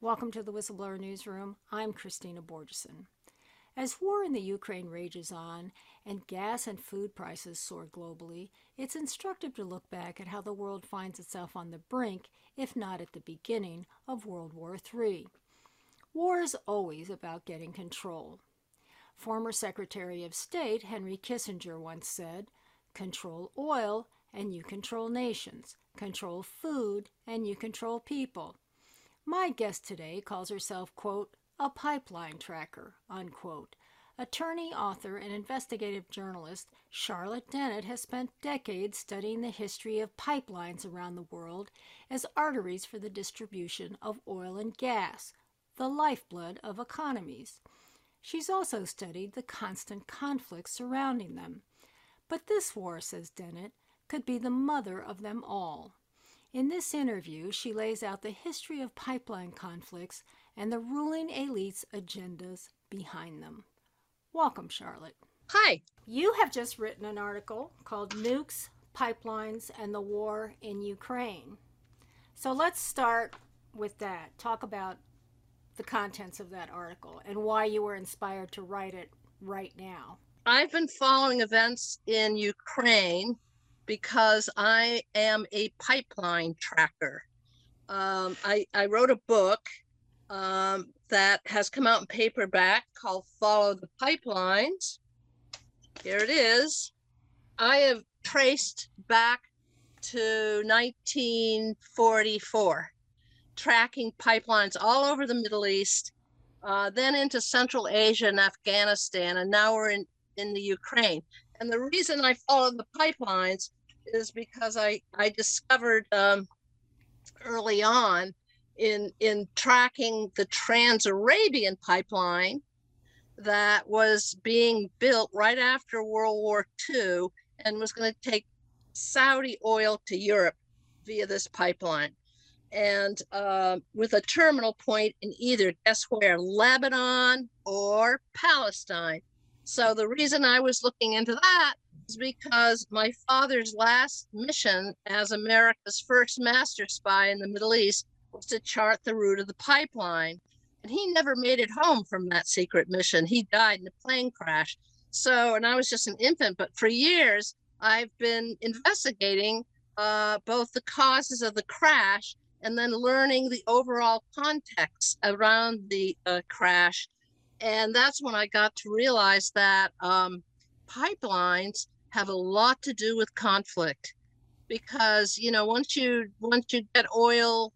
Welcome to the Whistleblower Newsroom. I'm Kristina Borjesson. As war in the Ukraine rages on and gas and food prices soar globally, it's instructive to look back at how the world finds itself on the brink, if not at the beginning, of World War III. War is always about getting control. Former Secretary of State Henry Kissinger once said, Control oil and you control nations. Control food and you control people. My guest today calls herself, quote, a pipeline tracker, unquote. Attorney, author, and investigative journalist Charlotte Dennett has spent decades studying the history of pipelines around the world as arteries for the distribution of oil and gas, the lifeblood of economies. She's also studied the constant conflicts surrounding them. But this war, says Dennett, could be the mother of them all. In this interview, she lays out the history of pipeline conflicts and the ruling elite's agendas behind them. Welcome, Charlotte. Hi. You have just written an article called Nukes, Pipelines, and the War in Ukraine. So let's start with that. Talk about the contents of that article and why you were inspired to write it right now. I've been following events in Ukraine because I am a pipeline tracker. Um, I, I wrote a book um, that has come out in paperback called Follow the Pipelines. Here it is. I have traced back to 1944, tracking pipelines all over the Middle East, uh, then into Central Asia and Afghanistan, and now we're in, in the Ukraine. And the reason I follow the pipelines is because I I discovered um, early on in in tracking the Trans-Arabian pipeline that was being built right after World War II and was going to take Saudi oil to Europe via this pipeline. And uh, with a terminal point in either, guess where, Lebanon or Palestine. So the reason I was looking into that is because my father's last mission as America's first master spy in the Middle East was to chart the route of the pipeline. And he never made it home from that secret mission. He died in a plane crash. So, and I was just an infant, but for years, I've been investigating uh, both the causes of the crash and then learning the overall context around the uh, crash. And that's when I got to realize that um, pipelines have a lot to do with conflict because you know once you once you get oil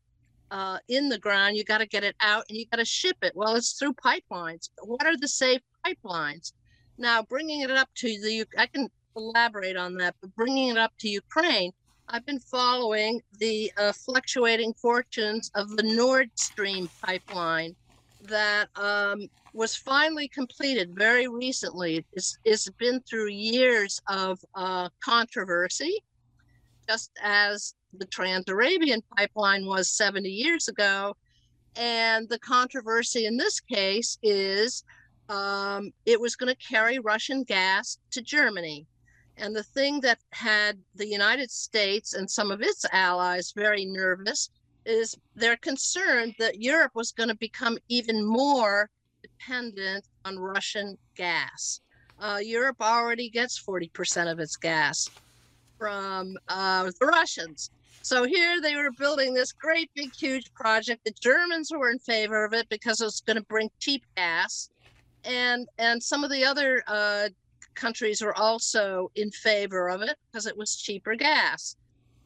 uh, in the ground you got to get it out and you got to ship it. Well it's through pipelines. What are the safe pipelines? Now bringing it up to the i can elaborate on that but bringing it up to ukraine i've been following the uh, fluctuating fortunes of the nord stream pipeline that um, was finally completed very recently. It's, it's been through years of uh, controversy, just as the Trans Arabian pipeline was 70 years ago. And the controversy in this case is um, it was going to carry Russian gas to Germany. And the thing that had the United States and some of its allies very nervous is they're concerned that Europe was going to become even more dependent on Russian gas. Uh, Europe already gets 40% of its gas from uh, the Russians. So here they were building this great big huge project. The Germans were in favor of it because it was going to bring cheap gas, and and some of the other uh, countries were also in favor of it because it was cheaper gas.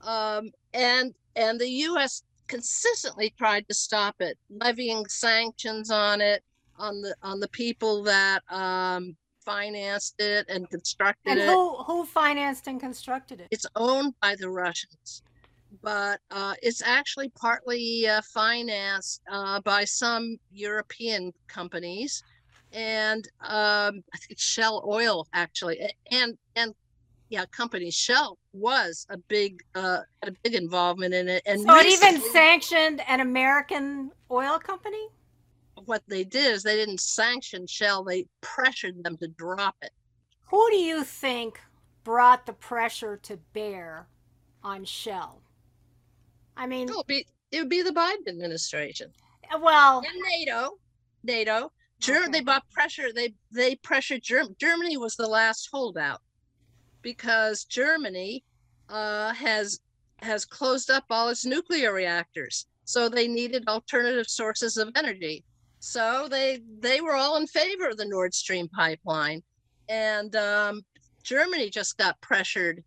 Um, and and the U.S consistently tried to stop it, levying sanctions on it, on the on the people that um, financed it and constructed it. and it. who who financed and constructed it? It's owned by the Russians, but uh, it's actually partly uh, financed uh, by some European companies, and um, I think Shell Oil actually, and and yeah, company Shell was a big uh, had a big involvement in it, and so it even sanctioned an American oil company. What they did is they didn't sanction Shell; they pressured them to drop it. Who do you think brought the pressure to bear on Shell? I mean, it would be, it would be the Biden administration. Well, and NATO, NATO, Ger- they bought pressure. They they pressured Germ- Germany was the last holdout because Germany uh, has has closed up all its nuclear reactors, so they needed alternative sources of energy. So they they were all in favor of the Nord Stream pipeline, and um, Germany just got pressured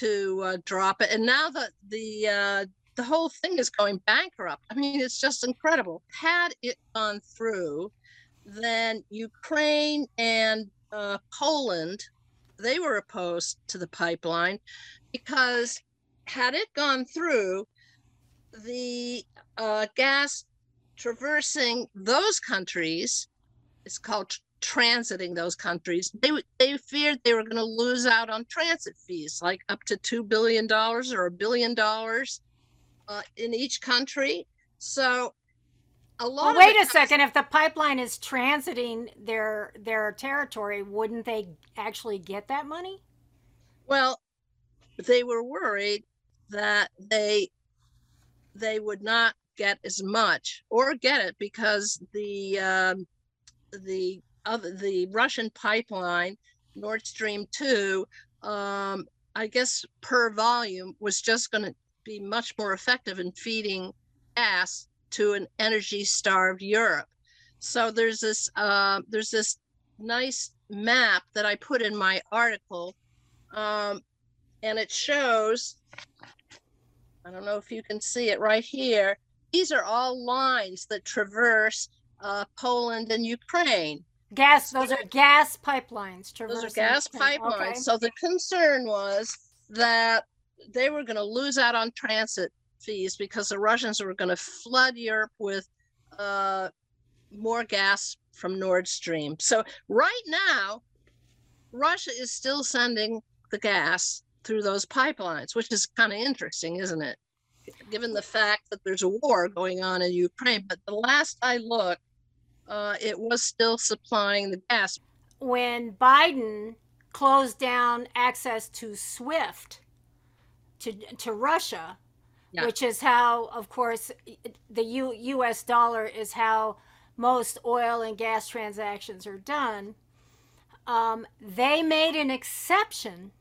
to uh, drop it, and now the the uh, the whole thing is going bankrupt. I mean, it's just incredible. Had it gone through, then Ukraine and uh, Poland, they were opposed to the pipeline because had it gone through, the uh, gas traversing those countries, it's called transiting those countries. They they feared they were going to lose out on transit fees, like up to two billion dollars or a billion dollars uh, in each country. So a lot. well, of wait a second. If the pipeline is transiting their their territory, wouldn't they actually get that money? Well, they were worried that they they would not get as much or get it because the um, the other the Russian pipeline Nord Stream two, um, I guess per volume was just going to be much more effective in feeding gas to an energy starved Europe. So there's this uh, there's this nice map that I put in my article um, and it shows i don't know if you can see it right here these are all lines that traverse uh, poland and ukraine Gas. Those are gas pipelines. those are gas Ukraine. pipelines Okay. so the concern was that they were going to lose out on transit fees because the russians were going to flood europe with uh, more gas from nord stream. So right now russia is still sending the gas through those pipelines which is kind of interesting isn't it? Given the fact that there's a war going on in ukraine but the last i looked uh, it was still supplying the gas. When Biden closed down access to SWIFT to to Russia, Yeah. which is how, of course, the U, U.S. dollar is how most oil and gas transactions are done. Um, they made an exception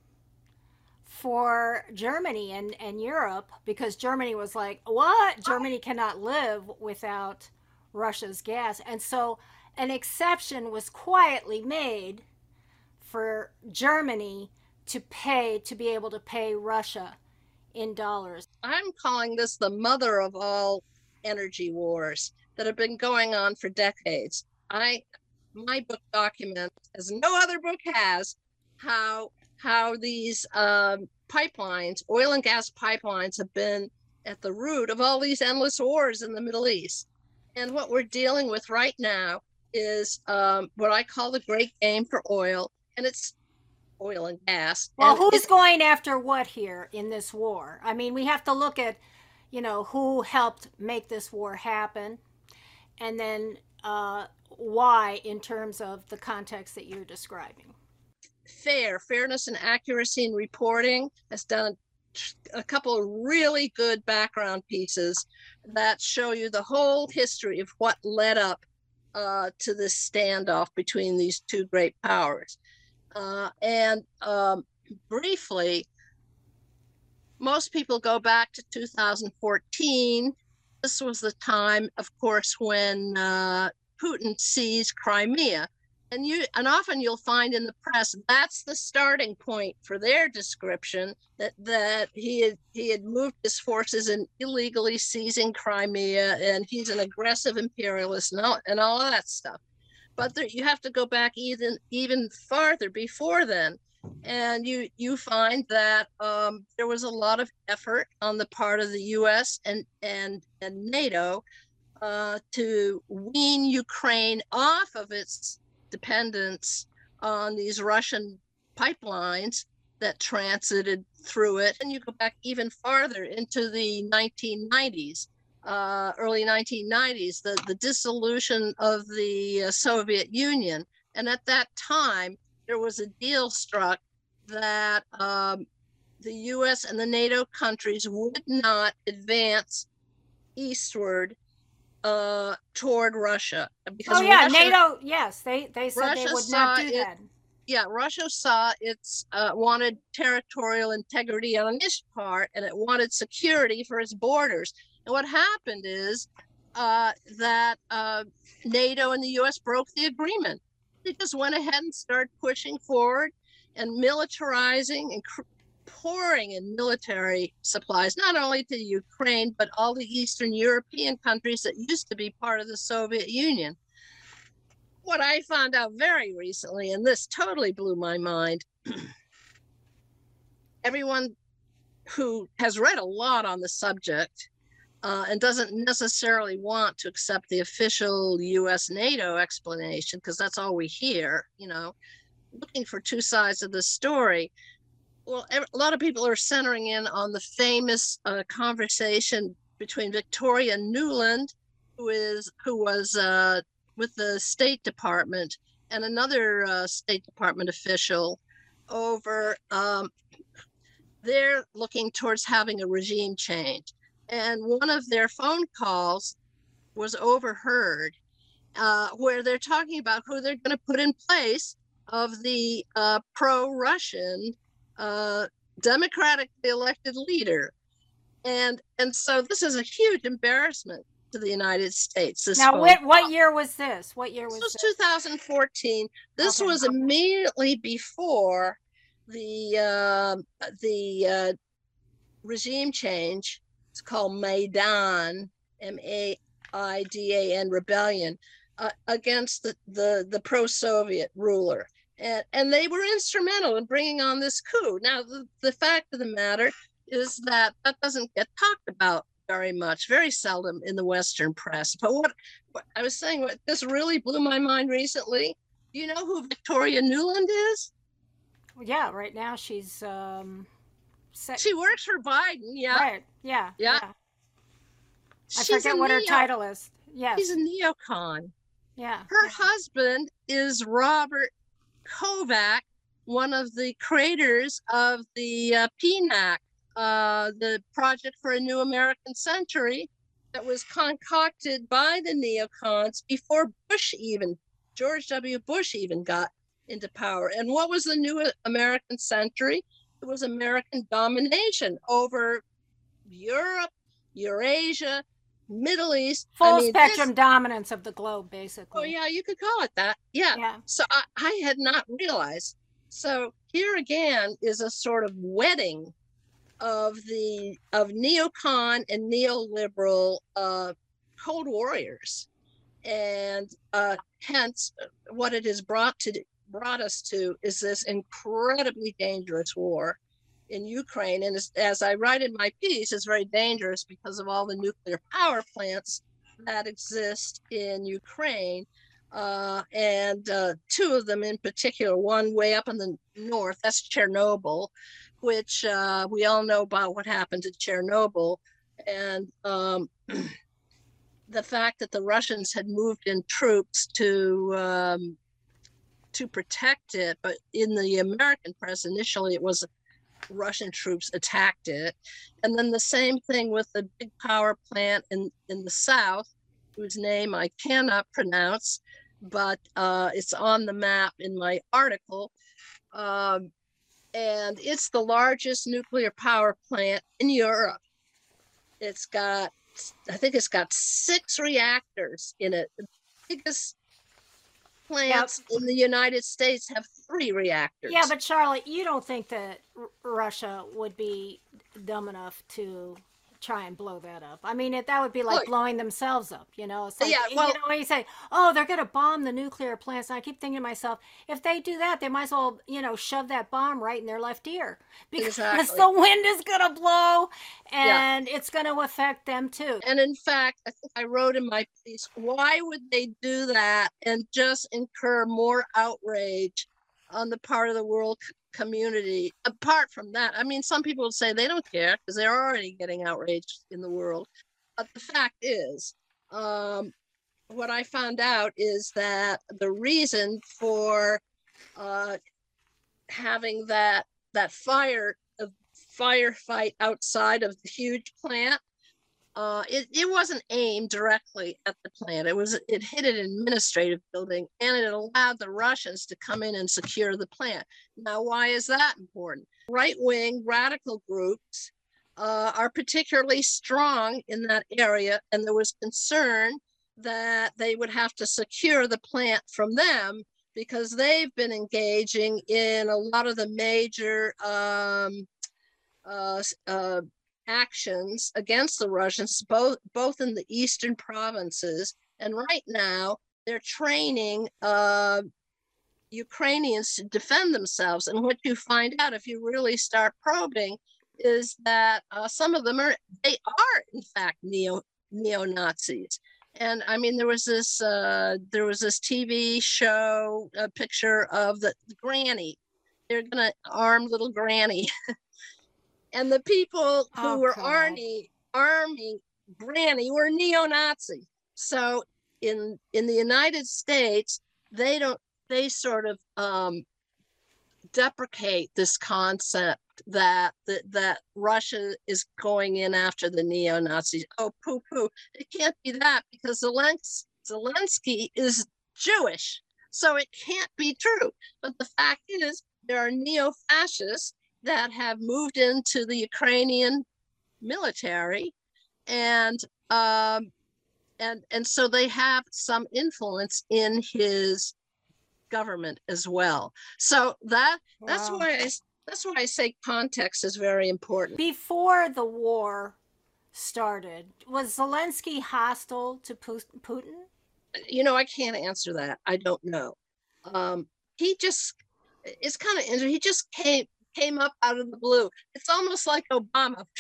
for Germany and, and Europe because Germany was like, what? Germany cannot live without Russia's gas. And so an exception was quietly made for Germany to pay, to be able to pay Russia in dollars. I'm calling this the mother of all energy wars that have been going on for decades. I my book documents, as no other book has, how how these um, pipelines, oil and gas pipelines, have been at the root of all these endless wars in the Middle East. And what we're dealing with right now is um, what I call the great game for oil, and it's oil and gas. Well, and who's going after what here in this war? I mean, we have to look at, you know, who helped make this war happen, and then uh, why in terms of the context that you're describing. fair fairness and accuracy in reporting has done a couple of really good background pieces that show you the whole history of what led up uh, to this standoff between these two great powers uh, and um, briefly most people go back to 2014 this was the time of course when uh, putin seized crimea and you and often you'll find in the press that's the starting point for their description that that he had he had moved his forces in illegally seizing Crimea and he's an aggressive imperialist and all, and all of that stuff. But there, you have to go back even even farther before then, and you you find that um, there was a lot of effort on the part of the U.S. and and and NATO uh, to wean Ukraine off of its dependence on these Russian pipelines that transited through it. And you go back even farther into the 1990s, uh, early 1990s, the, the dissolution of the uh, Soviet Union. And at that time, there was a deal struck that um, the US and the NATO countries would not advance eastward uh, toward Russia. Because Oh yeah, Russia- NATO. Yes, they they said they Russia would not do it- that. yeah, Russia saw its uh, wanted territorial integrity on its part, and it wanted security for its borders. And what happened is uh, that uh, NATO and the U.S. broke the agreement. They just went ahead and started pushing forward and militarizing and cr- pouring in military supplies, not only to Ukraine but all the Eastern European countries that used to be part of the Soviet Union what I found out very recently, and this totally blew my mind. Everyone who has read a lot on the subject uh, and doesn't necessarily want to accept the official US NATO explanation, because that's all we hear, you know, looking for two sides of the story. Well, a lot of people are centering in on the famous uh, conversation between Victoria Nuland, who is who was uh, with the State Department and another uh, State Department official over. Um, they're looking towards having a regime change, and one of their phone calls was overheard, uh, where they're talking about who they're going to put in place of the uh, pro-Russian uh, democratically elected leader, and and so this is a huge embarrassment to the United States. This Now, what what year was this? What year was This was this? 2014. This Okay. was immediately before the um the uh, regime change. It's called Maidan, M A I D A N rebellion uh, against the the, the pro-Soviet ruler, and and they were instrumental in bringing on this coup. Now, the, the fact of the matter is that that doesn't get talked about very much, very seldom in the Western press. But what what I was saying, what this really blew my mind recently. Do you know who Victoria Nuland is? Yeah, right now she's um. Set, She works for Biden. Yeah, Right. Yeah. Yeah. I she's forget what her title is. Yes. She's a neocon. yeah. Her yeah. husband is Robert Kovac, one of the creators of the uh, PNAC, uh, the Project for a New American Century, that was concocted by the neocons before Bush even, George W. Bush even got into power. And what was the New American Century? It was American domination over Europe, Eurasia, Middle East. I Full mean, this- spectrum dominance of the globe, basically. Oh yeah, you could call it that. Yeah. Yeah. So I, I had not realized. So here again is a sort of wedding of the of neocon and neoliberal uh, cold warriors, and uh, hence uh, what it has brought to brought us to is this incredibly dangerous war in Ukraine. And as, as I write in my piece, it's very dangerous because of all the nuclear power plants that exist in Ukraine. Uh, and uh, two of them in particular, one way up in the north, that's Chernobyl, which uh, we all know about what happened to Chernobyl. And um, the fact that the Russians had moved in troops to um, to protect it, but in the American press initially it was Russian troops attacked it, and then the same thing with the big power plant in in the south, whose name I cannot pronounce, but uh, it's on the map in my article, um, and it's the largest nuclear power plant in Europe. It's got, I think it's got six reactors in it. The biggest plants in the United States have three reactors. Yeah, but Charlotte, you don't think that R- Russia would be dumb enough to try and blow that up? I mean, it, that would be like Look. blowing themselves up. You know, it's like, Yeah, well- you know, when you say, "Oh, they're going to bomb the nuclear plants," and I keep thinking to myself, if they do that, they might as well, you know, shove that bomb right in their left ear because Exactly. the wind is going to blow, Yeah. and it's going to affect them too. And in fact, I think I wrote in my piece, why would they do that and just incur more outrage on the part of the world community? Apart from that, I mean, some people say they don't care because they're already getting outraged in the world. But the fact is, um, what I found out is that the reason for uh, having that that fire uh, firefight outside of the huge plant uh, it, it wasn't aimed directly at the plant. It was it hit an administrative building and it allowed the Russians to come in and secure the plant. Now, why is that important? Right-wing radical groups uh, are particularly strong in that area, and there was concern that they would have to secure the plant from them because they've been engaging in a lot of the major um, uh, uh, actions against the Russians, both both in the eastern provinces, and right now they're training uh, Ukrainians to defend themselves. And what you find out if you really start probing is that uh, some of them are they are in fact neo neo Nazis. And I mean, there was this uh, there was this TV show, a picture of the, the granny. They're gonna arm little granny and the people who Oh, were God. arming Granny were neo-Nazi. So in in the United States, they don't they sort of um, deprecate this concept that, that that Russia is going in after the neo-Nazis. Oh, poo poo! It can't be that because Zelensky, Zelensky is Jewish, so it can't be true. But the fact is, there are neo-fascists that have moved into the Ukrainian military, and um, and and so they have some influence in his government as well. So that that's why I that's why I say context is very important. Before the war started, was Zelensky hostile to Putin? You know, I can't answer that. I don't know. Um, he just it's kind of interesting. He just came came up out of the blue. It's almost like Obama.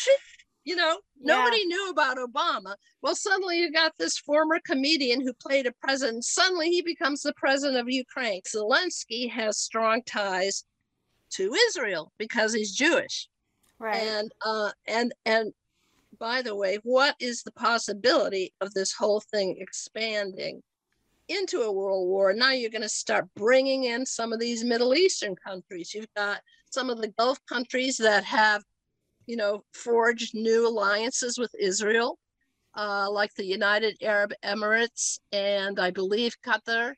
You know, Yeah. nobody knew about Obama. Well, suddenly you got this former comedian who played a president. Suddenly he becomes the president of Ukraine. Zelensky has strong ties to Israel because he's Jewish. Right. And uh, and and by the way, what is the possibility of this whole thing expanding into a world war? Now you're going to start bringing in some of these Middle Eastern countries. You've got some of the Gulf countries that have, you know, forged new alliances with Israel, uh, like the United Arab Emirates and I believe Qatar.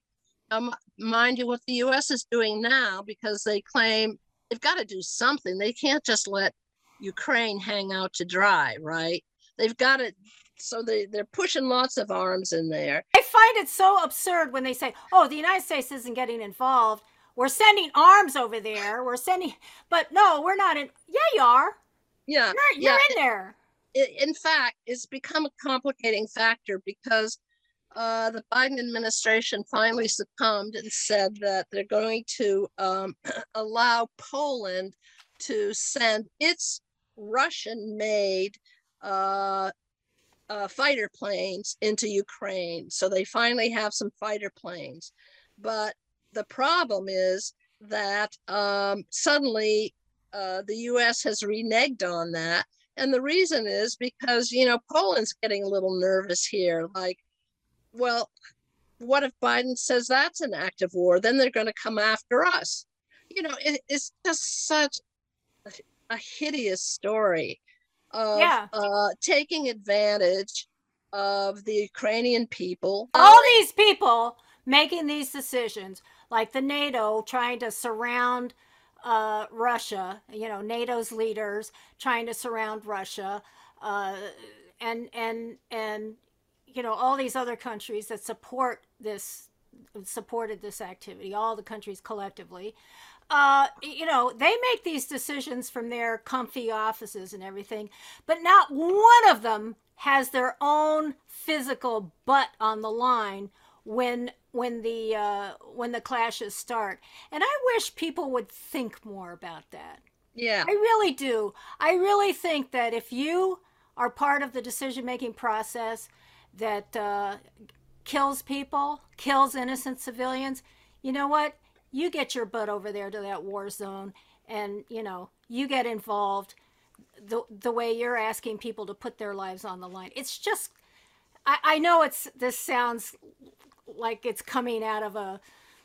Um, mind you, what the U.S. is doing now because they claim they've got to do something. They can't just let Ukraine hang out to dry, right? They've got to, so they, they're pushing lots of arms in there. I find it so absurd when they say, "Oh, the United States isn't getting involved. We're sending arms over there. We're sending, but no, we're not in. Yeah, you are. Yeah. You're, you're Yeah, in there. i- in fact, it's become a complicating factor because uh, the Biden administration finally succumbed and said that they're going to um, allow Poland to send its Russian made uh, uh, fighter planes into Ukraine. So they finally have some fighter planes. But the problem is that um, suddenly uh, the US has reneged on that. And the reason is because, you know, Poland's getting a little nervous here. Like, well, what if Biden says that's an act of war? Then they're going to come after us. You know, it, it's just such a, a hideous story of Yeah. uh, taking advantage of the Ukrainian people. All these people making these decisions, like the NATO trying to surround uh, Russia, you know, NATO's leaders trying to surround Russia, uh, and and and you know all these other countries that support this supported this activity, all the countries collectively. Uh, you know, they make these decisions from their comfy offices and everything, but not one of them has their own physical butt on the line when when the uh, when the clashes start. And I wish people would think more about that. Yeah. I really do. I really think that if you are part of the decision making process that uh, kills people, kills innocent civilians, you know what? You get your butt over there to that war zone and, you know, you get involved the, the way you're asking people to put their lives on the line. It's just, I, I know it's, this sounds like it's coming out of a,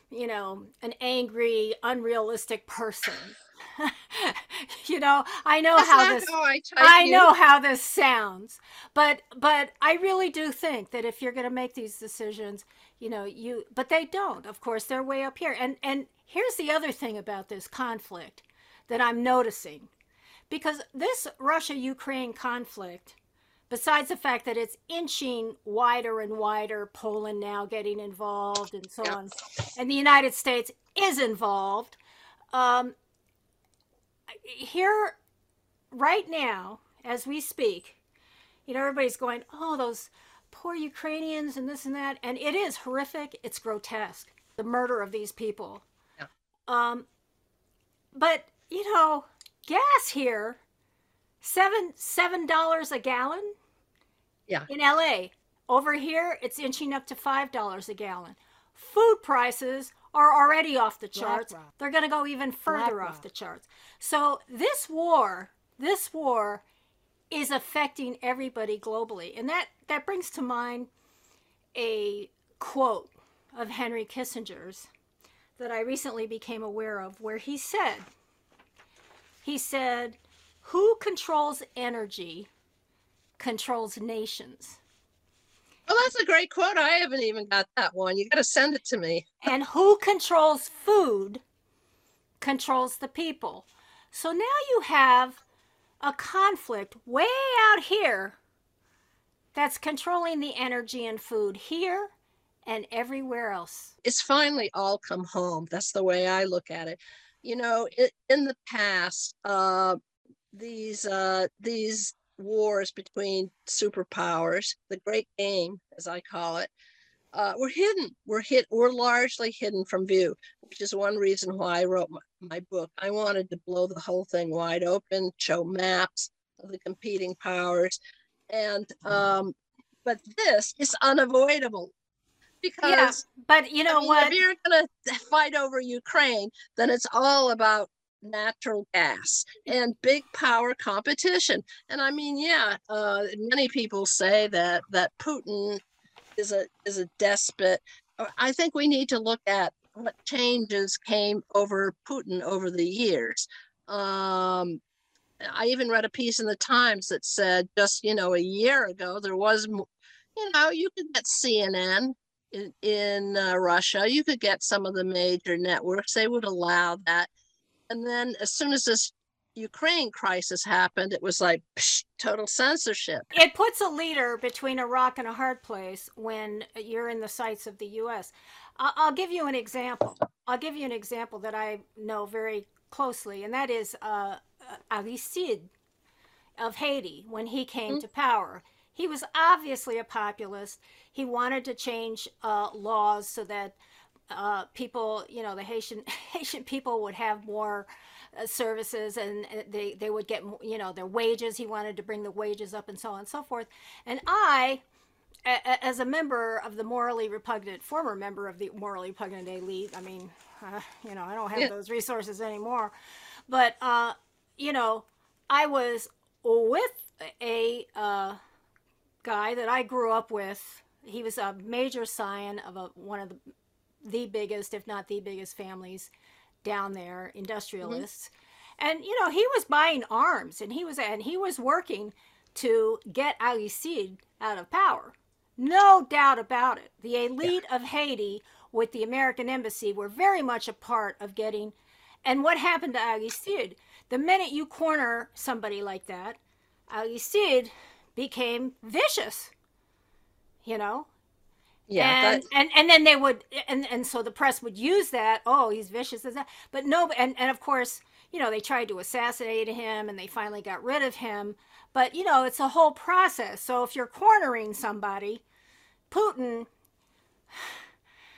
you know, an angry, unrealistic person. you know, I know That's how this how I I know how this sounds, but but I really do think that if you're going to make these decisions, you know, you but they don't. Of course, they're way up here. And and here's the other thing about this conflict that I'm noticing. Because this Russia-Ukraine conflict besides the fact that it's inching wider and wider, Poland now getting involved and so Yeah. on, and the United States is involved. Um, here right now, as we speak, you know, everybody's going, oh, those poor Ukrainians and this and that. And it is horrific. It's grotesque, the murder of these people. Yeah. Um, but, you know, gas here, seven seven dollars a gallon. Yeah. In LA. Over here, it's inching up to five dollars a gallon. Food prices are already off the charts. BlackRock. They're going to go even further off the charts. So this war, this war is affecting everybody globally. And that, that brings to mind a quote of Henry Kissinger's that I recently became aware of, where he said, he said, Who controls energy controls nations. Well, that's a great quote. I haven't even got that one. You got to send it to me. And who controls food controls the people. So now you have a conflict way out here that's controlling the energy and food here and everywhere else. It's finally all come home. That's the way I look at it. You know, it, in the past, uh, these uh, these wars between superpowers, the great game, as I call it, uh, were hidden. Were hit. Were largely hidden from view, which is one reason why I wrote my, my book. I wanted to blow the whole thing wide open, show maps of the competing powers, and um, but this is unavoidable because Yeah, but you know I mean, what? If you're going to fight over Ukraine, then it's all about natural gas and big power competition. And I mean, yeah, uh, many people say that that Putin is a is a despot. Uh, I think we need to look at what changes came over Putin over the years. Um, I even read a piece in the Times that said just you know a year ago there was, you know, you could get CNN in, in uh, Russia. You could get some of the major networks. They would allow that. And then as soon as this Ukraine crisis happened, it was like psh, total censorship. It puts a leader between a rock and a hard place when you're in the sights of the U.S. I'll give you an example. I'll give you an example that I know very closely, and that is uh, Aristide of Haiti when he came to power. He was obviously a populist. He wanted to change uh, laws so that uh, people, you know, the Haitian Haitian people would have more uh, services and uh, they they would get, you know, their wages. He wanted to bring the wages up and so on and so forth. And I, a- as a member of the morally repugnant, former member of the morally repugnant elite, I mean, uh, you know, I don't have Yeah. those resources anymore, but uh, you know, I was with a uh, guy that I grew up with. He was a major scion of a, one of the, the biggest, if not the biggest families down there, industrialists. Mm-hmm. And you know, he was buying arms and he was and he was working to get Aristide out of power. No doubt about it. The elite of Haiti with the American embassy were very much a part of getting and what happened to Aristide? The minute you corner somebody like that, Aristide became vicious. You know, Yeah, and, and and then they would and and so the press would use that oh he's vicious as that but no and and of course you know they tried to assassinate him and they finally got rid of him but you know it's a whole process so if you're cornering somebody putin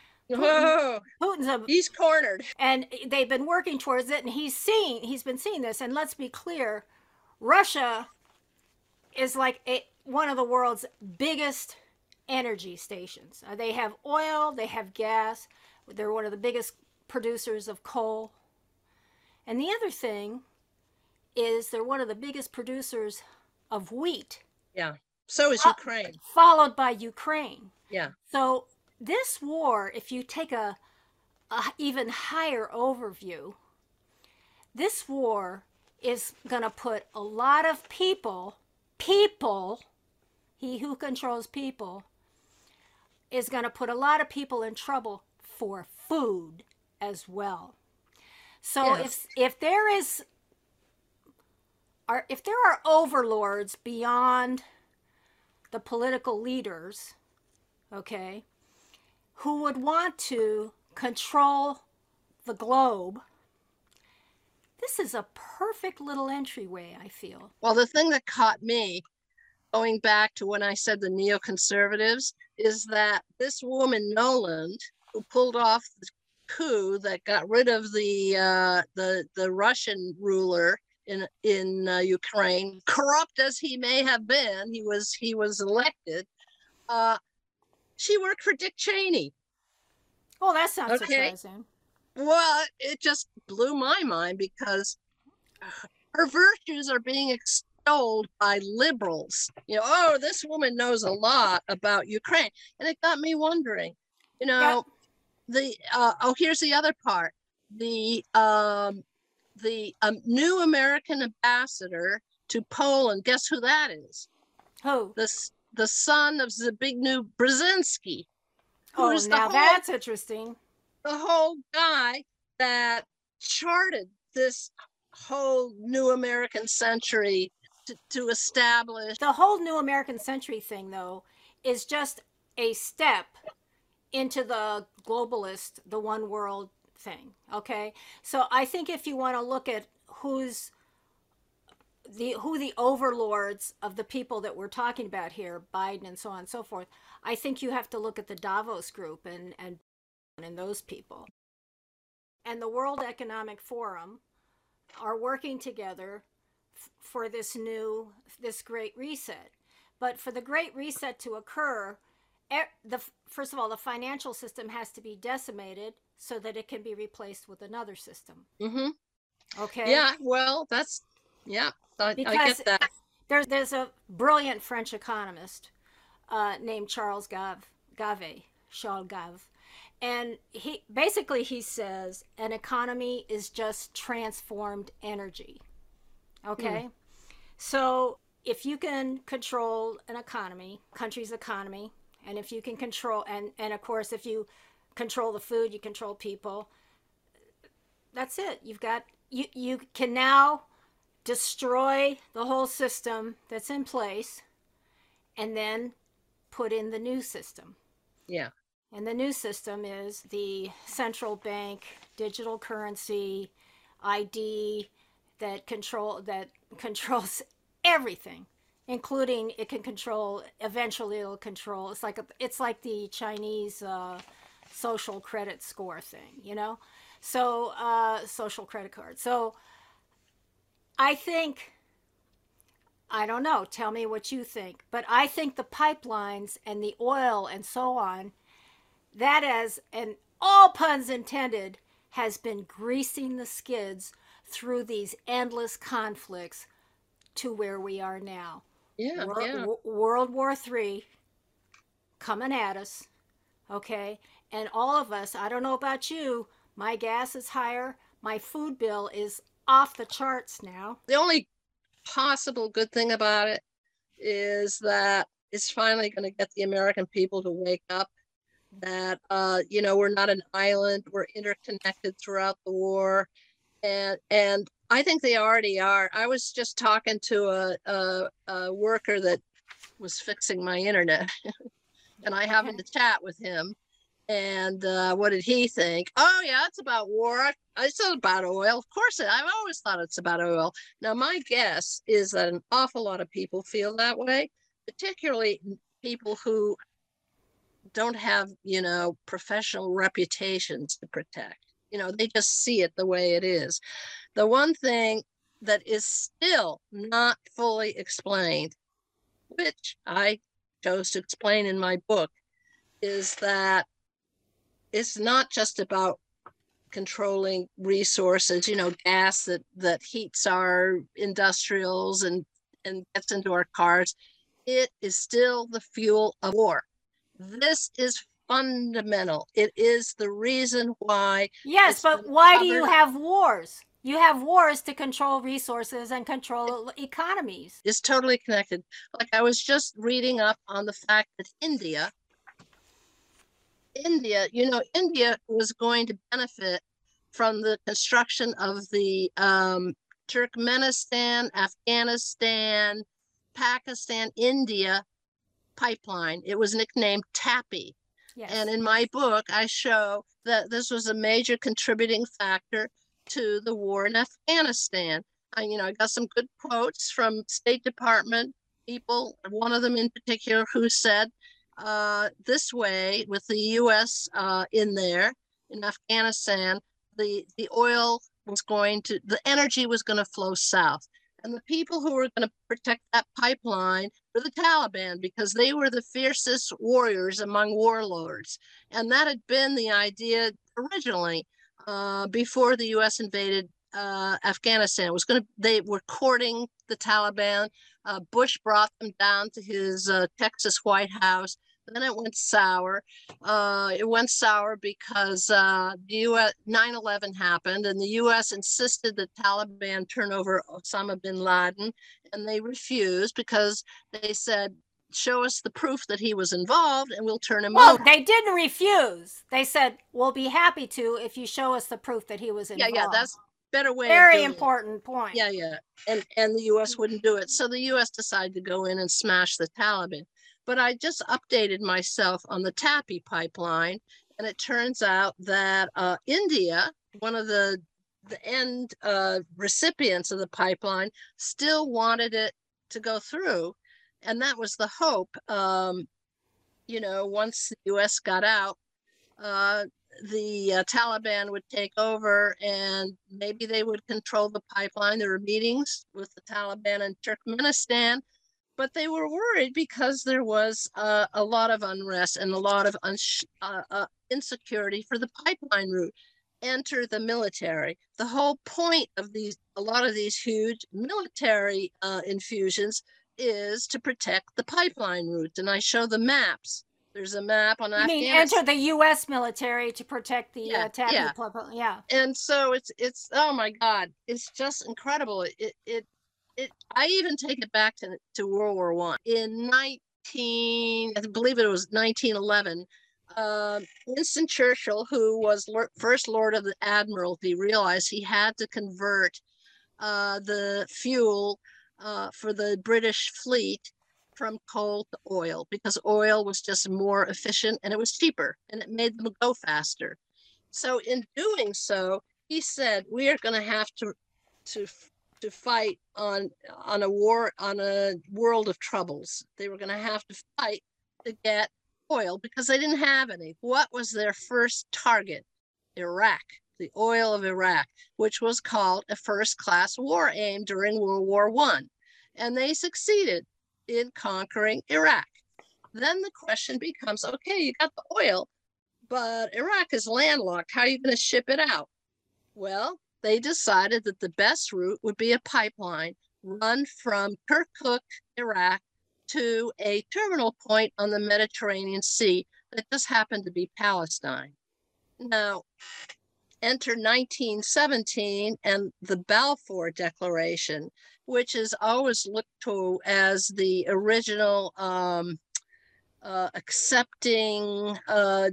Whoa, putin's a he's cornered. and they've been working towards it and he's seen he's been seeing this and let's be clear russia is like a, one of the world's biggest energy stations Uh, they have oil they have gas they're one of the biggest producers of coal and the other thing is they're one of the biggest producers of wheat Yeah. So is Ukraine. followed by ukraine Yeah. so this war, if you take a, a even higher overview, this war is going to put a lot of people, people, he who controls people, is going to put a lot of people in trouble for food as well. So Yes. if if there is are if there are overlords beyond the political leaders, okay, who would want to control the globe, this is a perfect little entryway, I feel. Well, the thing that caught me going back to when I said the neoconservatives is that this woman Nuland, who pulled off the coup that got rid of the uh, the the Russian ruler in in uh, Ukraine, corrupt as he may have been, he was he was elected. Uh, she worked for Dick Cheney. Oh, that sounds Okay. surprising. Well, it just blew my mind because her virtues are being extolled by liberals. You know, oh, this woman knows a lot about Ukraine. And it got me wondering, you know, the uh, oh, here's the other part. The um the um, new American ambassador to Poland, guess who that is? Who? The the son of Zbigniew Brzezinski. Oh, now whole- that's interesting. the whole guy that charted this whole new American century to, to establish. The whole new American century thing, though, is just a step into the globalist, the one world thing. Okay. So I think if you want to look at who's the who the overlords of the people that we're talking about here, Biden and so on and so forth, I think you have to look at the Davos group and and and those people. And the World Economic Forum are working together f- for this new this great reset. But for the great reset to occur, the first of all, the financial system has to be decimated so that it can be replaced with another system. Mm-hmm. Okay. Yeah, well, that's yeah, I, I Because- get that. There's there's a brilliant French economist uh, named Charles Gave, Gave, Charles Gave, and he basically he says an economy is just transformed energy. Hmm. Okay, so if you can control an economy, country's economy, and if you can control and and of course if you control the food, you control people. That's it. You've got you you can now destroy the whole system that's in place and then put in the new system. Yeah, And the new system is the central bank digital currency ID that control that controls everything, including it can control eventually it'll control it's like a, it's like the Chinese uh, social credit score thing, you know? So uh, social credit card. So I think I don't know. Tell me what you think. But I think the pipelines and the oil and so on, that as, and all puns intended, has been greasing the skids through these endless conflicts to where we are now. yeah, Wor- yeah. Wo- World War III coming at us, okay? And all of us, I don't know about you, my gas is higher, my food bill is off the charts now. The only possible good thing about it is that it's finally going to get the American people to wake up. That uh, you know we're not an island; we're interconnected throughout the war, and and I think they already are. I was just talking to a a, a worker that was fixing my internet, and I happened to chat with him. And uh, what did he think? Oh yeah, it's about war. I- It's about oil. Of course, it, I've always thought it's about oil. Now, my guess is that an awful lot of people feel that way, particularly people who don't have, you know, professional reputations to protect. You know, they just see it the way it is. The one thing that is still not fully explained, which I chose to explain in my book, is that it's not just about controlling resources, you know, gas that that heats our industrials and and gets into our cars. It is still the fuel of war. This is fundamental. It is the reason why Yes, but why do you have wars? You have wars to control resources and control economies. It's totally connected. Like I was just reading up on the fact that India, India, you know, India was going to benefit from the construction of the um, Turkmenistan, Afghanistan, Pakistan, India pipeline. It was nicknamed TAPI. Yes. And in my book, I show that this was a major contributing factor to the war in Afghanistan. I, you know, I got some good quotes from State Department people, one of them in particular, who said uh, this way, with the U.S. Uh, in there in Afghanistan, the the oil was going to, the energy was going to flow south. And the people who were going to protect that pipeline were the Taliban because they were the fiercest warriors among warlords. And that had been the idea originally uh, before the U.S. invaded uh, Afghanistan. It was going to. They were courting the Taliban. Uh, Bush brought them down to his uh, Texas White House. Then it went sour. Uh, it went sour because uh, the U.S. 9/11 happened, and the U.S. insisted that Taliban turn over Osama bin Laden, and they refused because they said show us the proof that he was involved and we'll turn him well, over. they didn't refuse. They said, "We'll be happy to if you show us the proof that he was involved." yeah, yeah, that's better way. very doing it. important point. Yeah, yeah, and and the U.S. wouldn't do it, so the U.S. decided to go in and smash the Taliban. But I just updated myself on the TAPI pipeline, and it turns out that uh, India, one of the the end uh, recipients of the pipeline, still wanted it to go through, and that was the hope. Um, you know, once the U.S. got out, uh, the uh, Taliban would take over and maybe they would control the pipeline. There were meetings with the Taliban in Turkmenistan, but they were worried because there was uh, a lot of unrest and a lot of uns- uh, uh, insecurity for the pipeline route. Enter the military. The whole point of these, a lot of these huge military uh, infusions is to protect the pipeline route. And I show the maps. There's a map on You mean Afghanistan. enter the U.S. military to protect the Yeah, uh, yeah. Yeah. and so it's it's oh my god it's just incredible it it it i even take it back to, to world war one. In 19 i believe it was 1911 um, winston churchill who was first lord of the admiralty realized he had to convert uh, the fuel uh, for the british fleet from coal to oil because oil was just more efficient and it was cheaper and it made them go faster. So in doing so, he said we are going to have to to to fight on on a war on a world of troubles. They were going to have to fight to get oil because they didn't have any. What was their first target? Iraq, the oil of Iraq, which was called a first class war aim during World War One, and they succeeded in conquering Iraq. Then the question becomes, okay, you got the oil, but Iraq is landlocked. How are you going to ship it out? Well, they decided that the best route would be a pipeline run from Kirkuk, Iraq, to a terminal point on the Mediterranean Sea that just happened to be Palestine. Now, enter 1917 and the Balfour Declaration, which is always looked to as the original um, uh, accepting uh,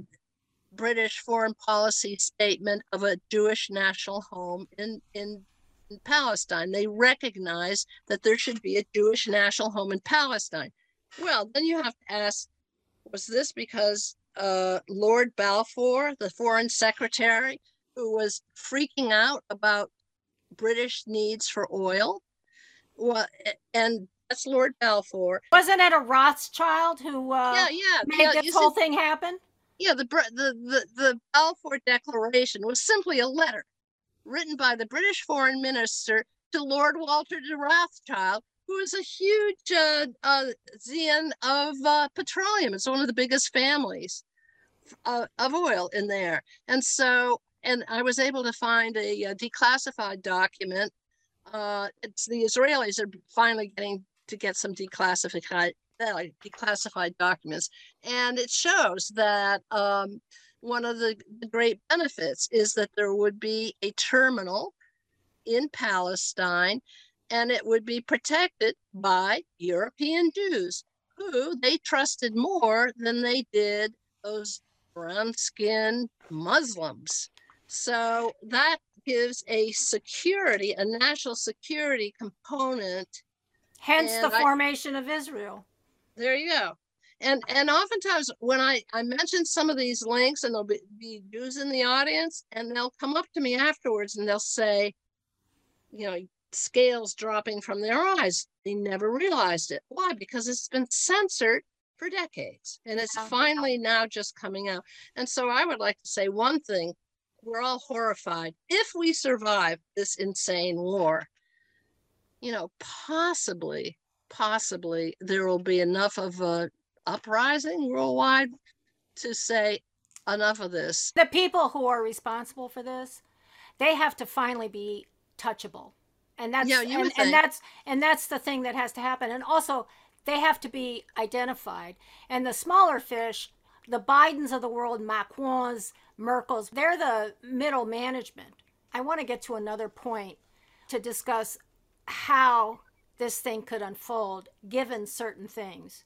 British foreign policy statement of a Jewish national home in, in, in Palestine. They recognize that there should be a Jewish national home in Palestine. Well, then you have to ask was this because uh, Lord Balfour, the foreign secretary, who was freaking out about British needs for oil? Well, and that's Lord Balfour. Wasn't it a Rothschild who uh, yeah, yeah. made yeah, this see- whole thing happen? Yeah, the, the the the Balfour Declaration was simply a letter written by the British Foreign Minister to Lord Walter de Rothschild, who is a huge uh, uh, Zeon of uh, petroleum. It's one of the biggest families of oil in there, and so and I was able to find a, uh declassified document. Uh, it's the Israelis are finally getting to get some declassified uh, declassified documents and it shows that um, one of the, great benefits is that there would be a terminal in Palestine and it would be protected by European Jews who they trusted more than they did those brown skinned Muslims. So that gives a security, a national security component. Hence And the I- formation of Israel. There you go. And and oftentimes when I I mention some of these links and there'll be, be Jews in the audience and they'll come up to me afterwards and they'll say, you know, scales dropping from their eyes. They never realized it. Why? Because it's been censored for decades and it's Yeah. finally now just coming out. And so I would like to say one thing. We're all horrified. If we survive this insane war, you know, possibly, possibly there will be enough of a uprising worldwide to say enough of this. The people who are responsible for this, they have to finally be touchable. And that's Yeah, you and, and that's and that's the thing that has to happen. And also they have to be identified. And the smaller fish, the Bidens of the world, Macrons, Merkels, they're the middle management. I want to get to another point to discuss how this thing could unfold given certain things.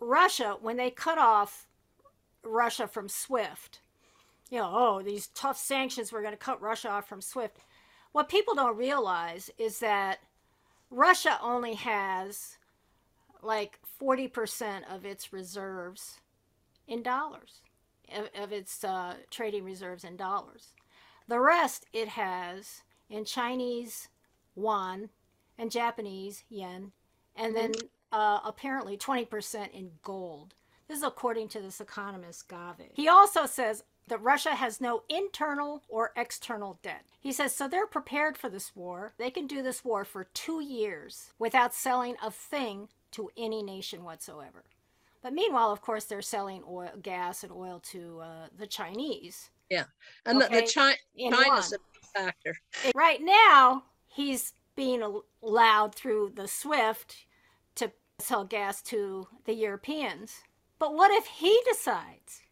Russia, when they cut off Russia from SWIFT, you know, oh, these tough sanctions, we're going to cut Russia off from SWIFT. What people don't realize is that Russia only has like 40% of its reserves in dollars, of, of its uh, trading reserves in dollars. The rest it has in Chinese yuan and Japanese yen, and then uh, apparently 20% in gold. This is according to this economist Gave. He also says that Russia has no internal or external debt. He says so they're prepared for this war. They can do this war for two years without selling a thing to any nation whatsoever. But meanwhile, of course, they're selling oil, gas, and oil to uh, the Chinese. Yeah. And the, Okay. the Chi- In China's yuan. a big factor. Right now, he's being allowed through the SWIFT sell gas to the Europeans. But what if he decides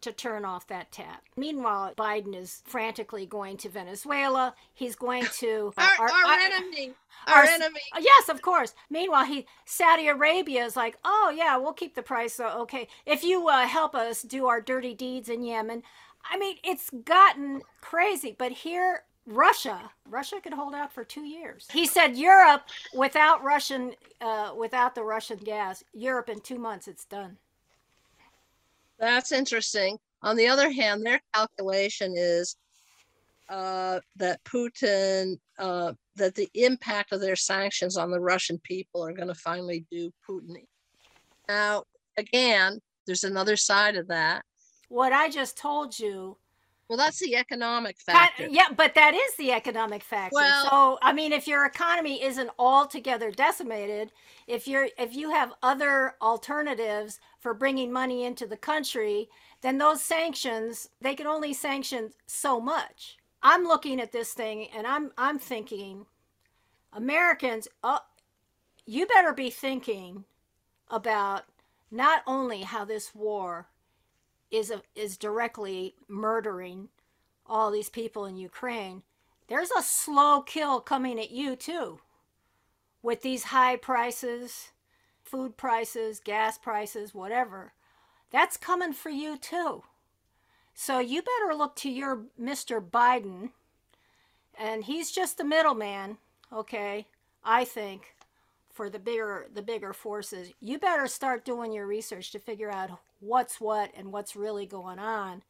to turn off that tap? Meanwhile, Biden is frantically going to Venezuela. He's going to Our, our, our- enemy, our our enemy. Yes, of course. Meanwhile, he Saudi Arabia is like, oh yeah, we'll keep the price. Uh, okay, if you uh, help us do our dirty deeds in Yemen. I mean, it's gotten crazy. But here, Russia, Russia could hold out for two years. He said Europe, without Russian, uh, without the Russian gas, Europe in two months, it's done. That's interesting. On the other hand, their calculation is uh, that Putin, uh, that the impact of their sanctions on the Russian people are going to finally do Putin. Now, again, there's another side of that. What I just told you Well, that's the economic Ki- factor. Yeah, but that is the economic factor. Well- so I mean, if your economy isn't altogether decimated, if you're if you have other alternatives for bringing money into the country, then those sanctions they can only sanction so much. I'm looking at this thing and I'm I'm thinking, Americans, uh, you better be thinking about not only how this war is a, is directly murdering all these people in Ukraine, there's a slow kill coming at you too. With these high prices, food prices, gas prices, whatever, that's coming for you too. So you better look to your Mr. Biden, and he's just the middleman, okay? I think for the bigger the bigger forces. You better start doing your research to figure out what's what and what's really going on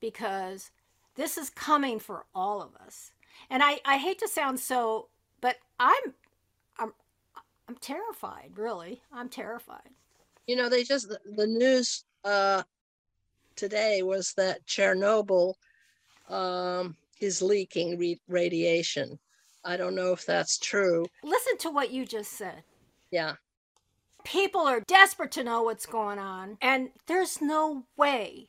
because this is coming for all of us. And I, I hate to sound so but I'm I'm I'm terrified, really. I'm terrified. You know, they just, the- news uh, today was that Chernobyl um, is leaking re- radiation. I don't know if that's true. Listen to what you just said. Yeah. People are desperate to know what's going on, and there's no way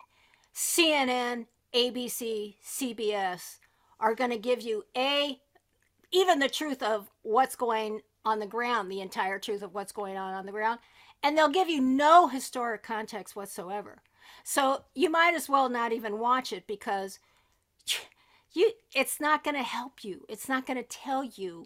CNN, ABC, CBS are going to give you a even the truth of what's going on the ground, the entire truth of what's going on on the ground, and they'll give you no historic context whatsoever. So you might as well not even watch it because you it's not going to help you. It's not going to tell you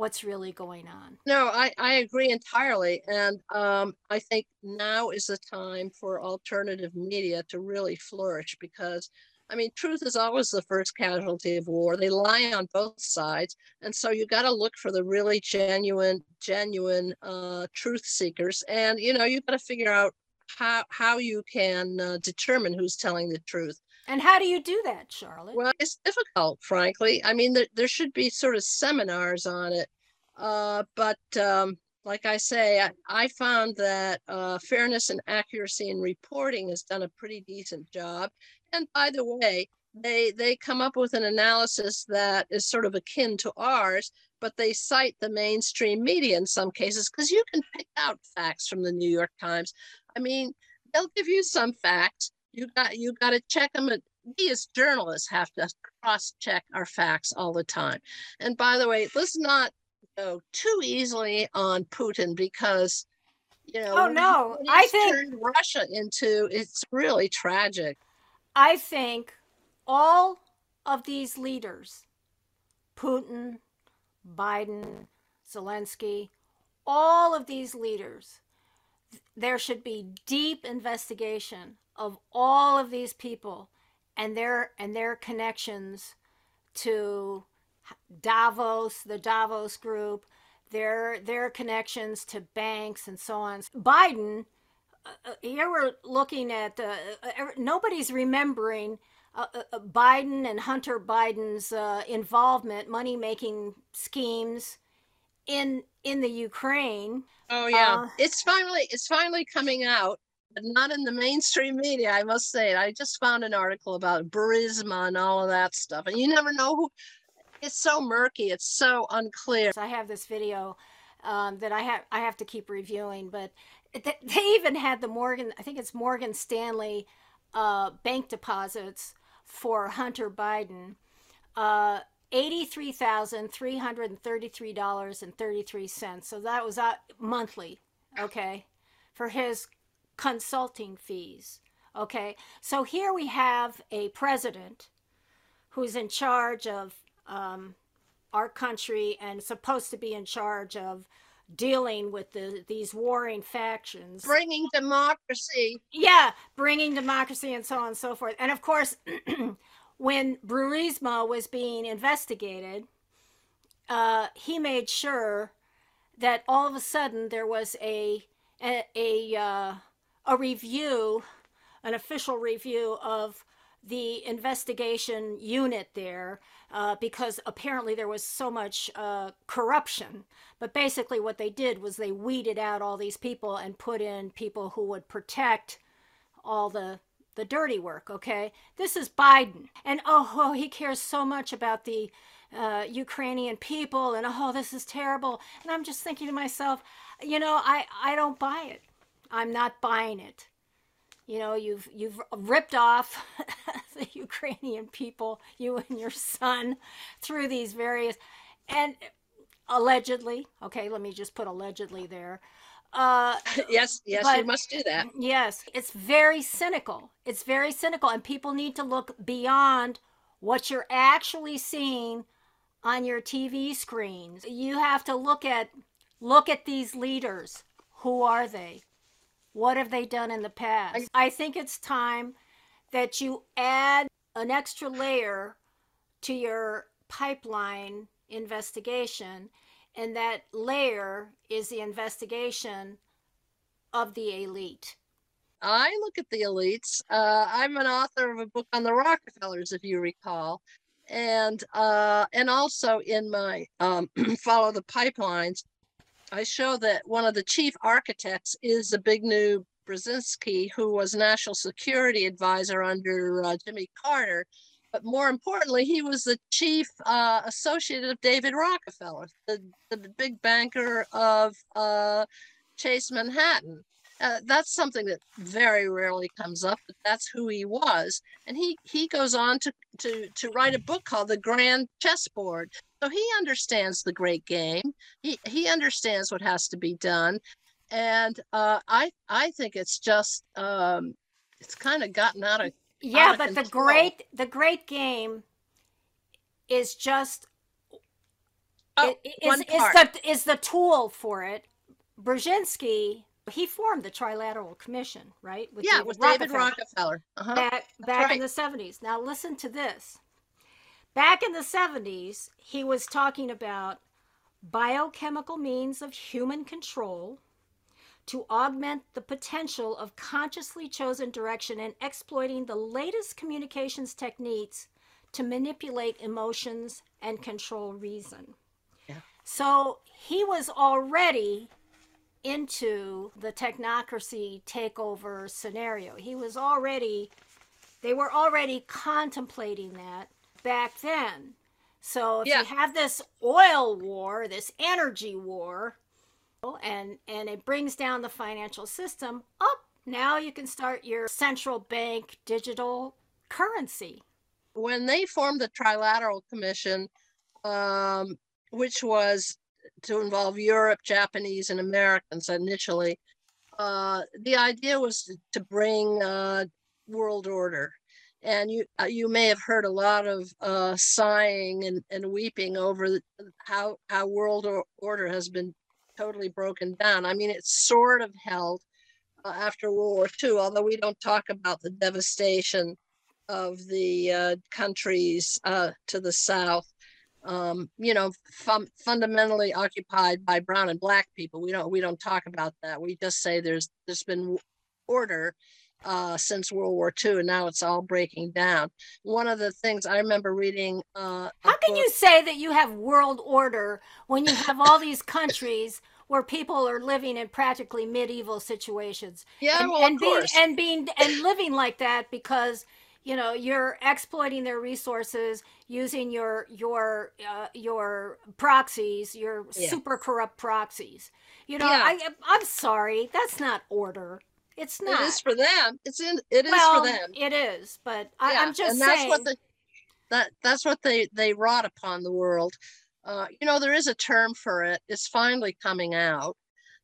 what's really going on. No, I, I agree entirely. And um, I think now is the time for alternative media to really flourish because, I mean, truth is always the first casualty of war. They lie on both sides. And so you got to look for the really genuine, genuine uh, truth seekers. And, you know, you got to figure out how, how you can uh, determine who's telling the truth. And how do you do that, Charlotte? Well, it's difficult, frankly. I mean, there, there should be sort of seminars on it. Uh, but um, like I say, I, I found that uh, fairness and accuracy in reporting has done a pretty decent job. And by the way, they they come up with an analysis that is sort of akin to ours, but they cite the mainstream media in some cases because you can pick out facts from the New York Times. I mean, they'll give you some facts, you got you got to check them and we as journalists have to cross check our facts all the time. And by the way let's not go too easily on putin because you know oh no. i think russia into it's really tragic. I think all of these leaders putin biden zelensky all of these leaders there should be deep investigation of all of these people and their and their connections to Davos, the Davos group, their their connections to banks and so on. Biden, uh, uh here we're looking at uh, uh nobody's remembering uh, uh, Biden and Hunter Biden's involvement, money making schemes in in the Ukraine. Oh yeah, it's finally it's finally coming out not in the mainstream media, I must say. I just found an article about Burisma and all of that stuff. And you never know who it's so murky, it's so unclear. I have this video um, that I have I have to keep reviewing, but they even had the Morgan, I think it's Morgan Stanley uh, bank deposits for Hunter Biden. Uh, $83,333.33. So that was uh, monthly, okay, for his consulting fees. Okay, so here we have a president who's in charge of um, our country and supposed to be in charge of dealing with the, these warring factions. Bringing democracy. Yeah, bringing democracy and so on and so forth. And of course, when Burisma was being investigated, uh, he made sure that all of a sudden there was a a, a uh, a review, an official review of the investigation unit there uh, because apparently there was so much uh, corruption. But basically, what they did was they weeded out all these people and put in people who would protect all the the dirty work. Okay, this is Biden, and oh, oh he cares so much about the uh, Ukrainian people, and oh, this is terrible. And I'm just thinking to myself, you know, I I don't buy it. I'm not buying it. You know, you've you've ripped off the Ukrainian people, you and your son, through these various and allegedly, okay, let me just put allegedly there. Uh, yes, yes, but, you must do that. Yes, it's very cynical. It's very cynical, and people need to look beyond what you're actually seeing on your TV screens. You have to look at look at these leaders. Who are they? What have they done in the past? I, think it's time that you add an extra layer to your pipeline investigation, and that layer is the investigation of the elite. I look at the elites. Uh, I'm an author of a book on the Rockefellers, if you recall, and uh, and also in my um, follow the pipelines, I show that one of the chief architects is the Zbigniew Brzezinski, who was national security advisor under uh, Jimmy Carter. But more importantly, he was the chief uh, associate of David Rockefeller, the, the big banker of uh, Chase Manhattan. Uh, that's something that very rarely comes up, but that's who he was. And he he goes on to to to write a book called The Grand Chessboard. So he understands the great game. He he understands what has to be done, and uh, I I think it's just um, it's kind of gotten out of yeah. Out but the great the great game is just Oh, it- is, is the is the tool for it. Brzezinski he formed the Trilateral Commission, right? With yeah, with David Rockefeller. Uh-huh. back back in the 70s. Now listen to this. Back in the 70s, he was talking about biochemical means of human control to augment the potential of consciously chosen direction and exploiting the latest communications techniques to manipulate emotions and control reason. Yeah. So he was already into the technocracy takeover scenario. He was already, they were already contemplating that back then. So if Yeah. you have this oil war, this energy war, and and it brings down the financial system, up now you can start your central bank digital currency. when they formed the Trilateral Commission, um, which was to involve Europe, Japanese, and Americans initially, uh, the idea was to, to bring uh, world order. And you uh, you may have heard a lot of uh, sighing and, and weeping over how how world order has been totally broken down. I mean, it's sort of held uh, after World War II, although we don't talk about the devastation of the uh, countries uh, to the south, um, you know, fun- fundamentally occupied by brown and black people. We don't we don't talk about that. We just say there's there's been order uh, since World War II, and now it's all breaking down. One of the things I remember reading. Uh, How can book- you say that you have world order when you have all these countries where people are living in practically medieval situations? Yeah, and, well, and of being course. and being and living like that because you know you're exploiting their resources using your your uh, your proxies your Yeah. super corrupt proxies you know Yeah. i i'm sorry that's not order it's not It is for them. It's in. It is well for them. it is but I, Yeah, i'm just and that's saying what the, that that's what they they wrought upon the world. Uh, you know, there is a term for it. It's finally coming out,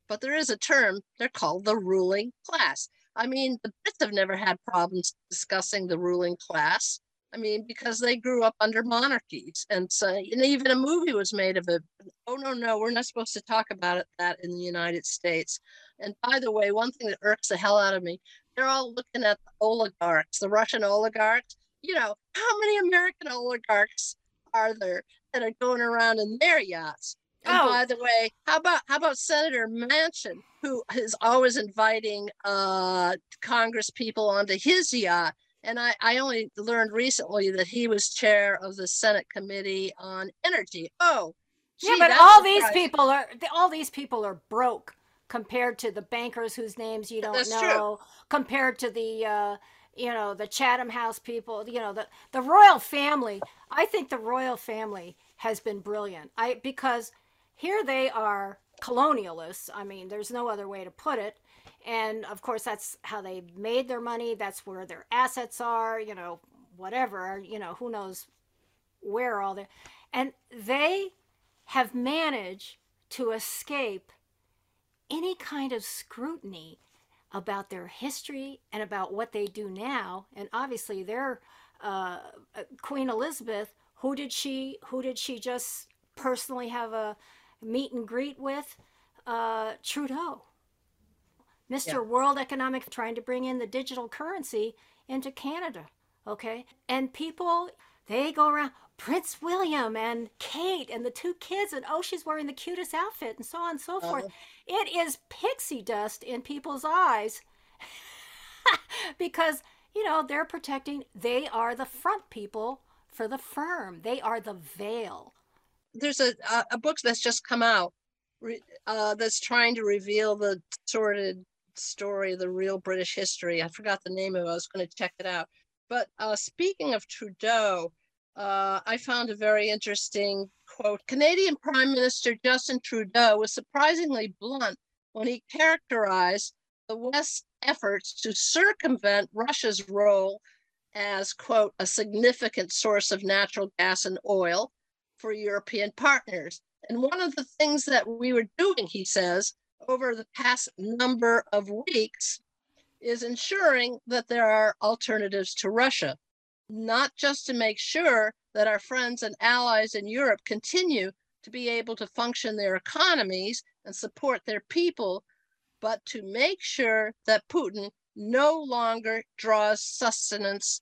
but there is a term. They're called the ruling class. I mean, the Brits have never had problems discussing the ruling class. I mean, because they grew up under monarchies, and so and even a movie was made of it. Oh no, no, we're not supposed to talk about it that in the United States. And by the way, one thing that irks the hell out of me, they're all looking at the oligarchs, the Russian oligarchs. You know, how many American oligarchs are there that are going around in their yachts? And Oh. by the way, how about how about Senator Manchin, who is always inviting uh, Congress people onto his yacht? And I, I only learned recently that he was chair of the Senate Committee on Energy. Oh, yeah gee, but that's all these people are all these people are broke compared to the bankers whose names you don't That's true. know compared to the uh you know the chatham house people you know the the royal family. I think the royal family has been brilliant. I because here they are colonialists. I mean there's no other way to put it. And of course that's how they made their money. That's where their assets are you know whatever you know who knows where all their and they have managed to escape any kind of scrutiny about their history and about what they do now. And obviously their uh, uh, queen elizabeth who did she who did she just personally have a meet and greet with? Uh, trudeau. Mr Yeah. world economic trying to bring in the digital currency into canada okay? And people they go around prince william and kate and the two kids and oh she's wearing the cutest outfit and so on and so forth Uh-huh. it is pixie dust in people's eyes because you know they're protecting they are the front people for the firm they are the veil there's a a, book that's just come out uh, that's trying to reveal the sordid story of the real British history. I forgot the name of it. I was going to check it out. But uh, speaking of Trudeau, uh, I found a very interesting quote. Canadian Prime Minister Justin Trudeau was surprisingly blunt when he characterized the West's efforts to circumvent Russia's role as, quote, a significant source of natural gas and oil for European partners. And one of the things that we were doing, he says, over the past number of weeks is ensuring that there are alternatives to Russia. not just to make sure that our friends and allies in Europe continue to be able to function their economies and support their people, but to make sure that Putin no longer draws sustenance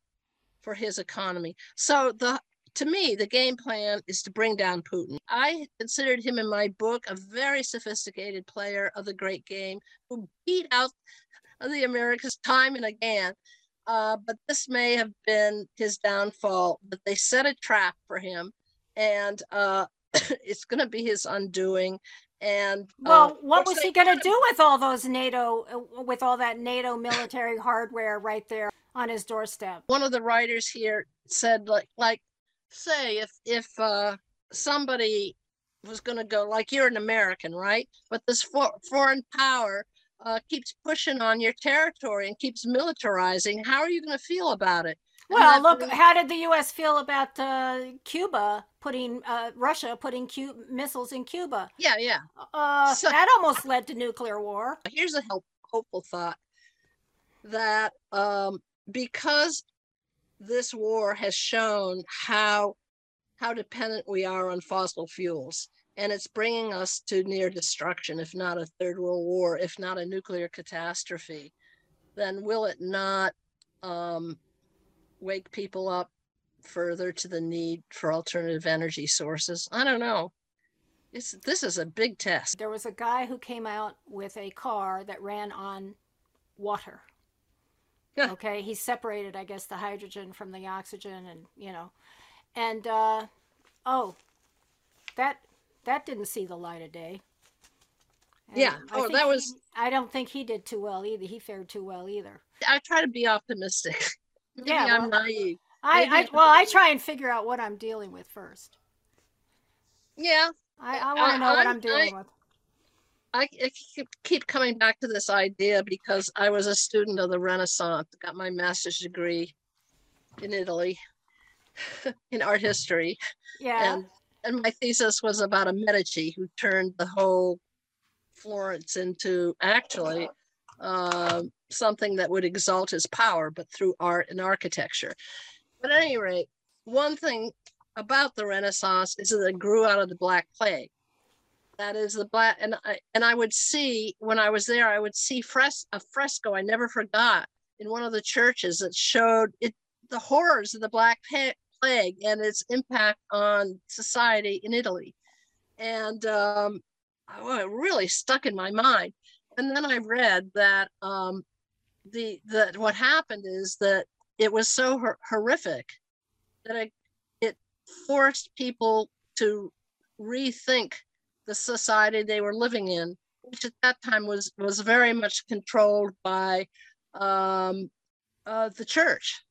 for his economy. So the to me, the game plan is to bring down Putin. I considered him in my book a very sophisticated player of the great game who beat out the Americas time and again. Uh, but this may have been his downfall. But they set a trap for him, and uh, it's going to be his undoing. And well, uh, what was he going to do with all those NATO, uh, with all that NATO military hardware right there on his doorstep? One of the writers here said, like, like, say if if uh, somebody was going to go, like, you're an American, right? But this for, foreign power uh, keeps pushing on your territory and keeps militarizing. How are you going to feel about it? Well, look, how did the U.S. feel about uh, Cuba putting uh, Russia putting Cu- missiles in Cuba? Yeah, yeah. Uh, so, that almost led to nuclear war. Here's a help, hopeful thought that um, because this war has shown how how dependent we are on fossil fuels, and it's bringing us to near destruction, if not a third world war, if not a nuclear catastrophe, then will it not um, wake people up further to the need for alternative energy sources? I don't know. It's, this is a big test. There was a guy who came out with a car that ran on water. Yeah. Okay, he separated, I guess, the hydrogen from the oxygen, and you know, and uh, oh, that that didn't see the light of day. And yeah. I oh, that he, was. I don't think he did too well either. He fared too well either. I try to be optimistic. Maybe yeah, I'm naive. I, I well, I try and figure out what I'm dealing with first. Yeah. I, I want to know I, what I'm dealing I, with. I keep coming back to this idea because I was a student of the Renaissance, got my master's degree in Italy in art history. Yeah. And, and my thesis was about a Medici who turned the whole Florence into actually uh, something that would exalt his power, but through art and architecture. But at any rate, one thing about the Renaissance is that it grew out of the Black Plague. That is the black, and I and I would see when I was there, I would see fres- a fresco I never forgot in one of the churches that showed it the horrors of the Black Plague and its impact on society in Italy, and um, it really stuck in my mind. And then I read that um, the that what happened is that it was so hor- horrific that it, it forced people to rethink the society they were living in, which at that time was was very much controlled by um, uh, the church,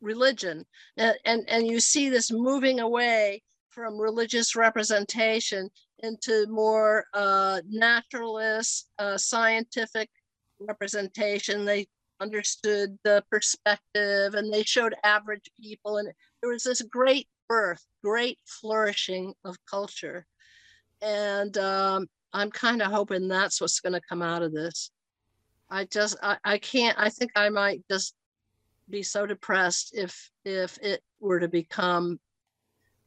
religion, and, and and you see this moving away from religious representation into more uh, naturalist, uh, scientific representation. They understood the perspective and they showed average people, and there was this great birth, great flourishing of culture and um, I'm kind of hoping that's what's going to come out of this. I just I, I can't. I think I might just be so depressed if if it were to become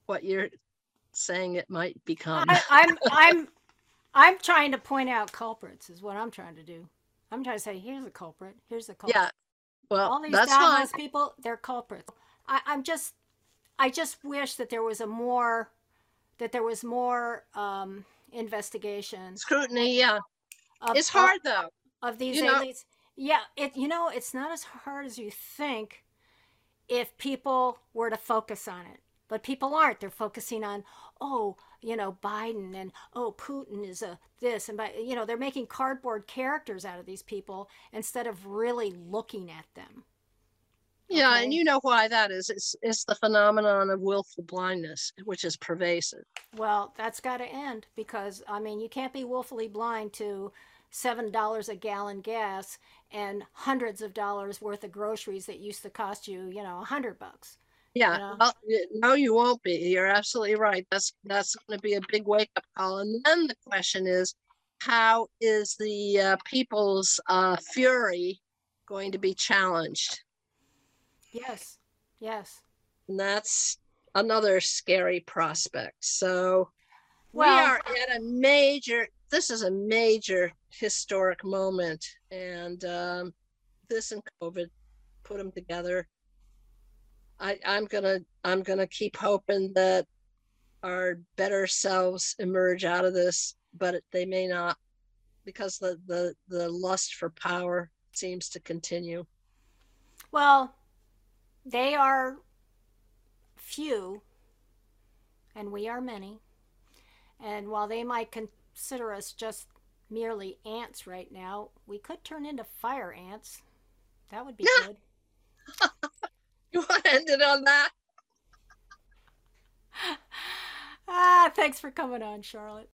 what you're saying it might become. I, I'm I'm I'm trying to point out culprits is what I'm trying to do. I'm trying to say here's a culprit. Here's a culprit. Yeah. Well, all these that's people, they're culprits. I, I'm just I just wish that there was a more that there was more um, investigation scrutiny. Yeah, of, it's hard though of these you elites. Know. Yeah, it you know it's not as hard as you think if people were to focus on it, but people aren't. They're focusing on oh you know Biden and oh Putin is a this and by you know they're making cardboard characters out of these people instead of really looking at them. Yeah, okay. and you know why that is. It's it's the phenomenon of willful blindness, which is pervasive. Well, that's got to end because I mean, you can't be willfully blind to seven dollars a gallon gas and hundreds of dollars worth of groceries that used to cost you, you know, a hundred bucks. Yeah, you know? well, no, you won't be. You're absolutely right. That's that's going to be a big wake up call. And then the question is, how is the uh, people's uh, fury going to be challenged? Yes. Yes. And that's another scary prospect. So Well- we are at a major, this is a major historic moment. And um, this and COVID put them together. I, I'm gonna I'm gonna keep hoping that our better selves emerge out of this, but they may not because the the the lust for power seems to continue. Well, they are few, and we are many. And while they might consider us just merely ants right now, we could turn into fire ants. That would be good. You want to end it on that? Ah, thanks for coming on, Charlotte.